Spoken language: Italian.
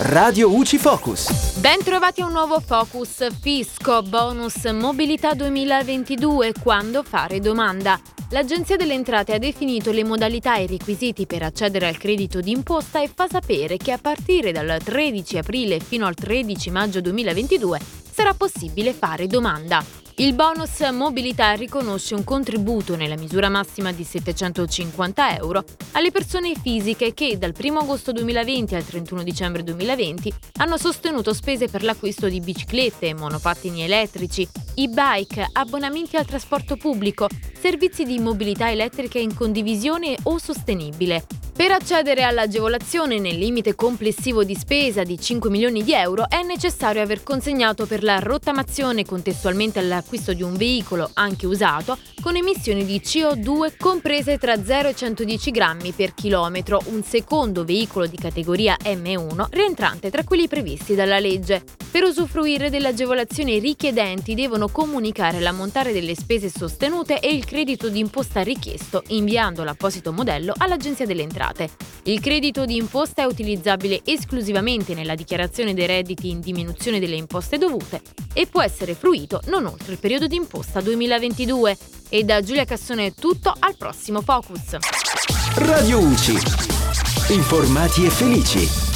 Radio UCI Focus. Ben trovati a un nuovo Focus Fisco Bonus Mobilità 2022 quando fare domanda. L'Agenzia delle Entrate ha definito le modalità e i requisiti per accedere al credito d'imposta e fa sapere che a partire dal 13 aprile fino al 13 maggio 2022 sarà possibile fare domanda. Il bonus mobilità riconosce un contributo nella misura massima di 750 euro alle persone fisiche che dal 1 agosto 2020 al 31 dicembre 2020 hanno sostenuto spese per l'acquisto di biciclette, monopattini elettrici, e-bike, abbonamenti al trasporto pubblico, servizi di mobilità elettrica in condivisione o sostenibile, per accedere all'agevolazione nel limite complessivo di spesa di 5 milioni di euro è necessario aver consegnato per la rottamazione contestualmente all'acquisto di un veicolo, anche usato, con emissioni di CO2 comprese tra 0 e 110 grammi per chilometro, un secondo veicolo di categoria M1 rientrante tra quelli previsti dalla legge. Per usufruire dell'agevolazione i richiedenti devono comunicare l'ammontare delle spese sostenute e il credito d'imposta richiesto inviando l'apposito modello all'Agenzia delle Entrate. Il credito d'imposta è utilizzabile esclusivamente nella dichiarazione dei redditi in diminuzione delle imposte dovute e può essere fruito non oltre il periodo d'imposta 2022. E da Giulia Cassone è tutto, al prossimo Focus. Radio UCI. Informati e felici.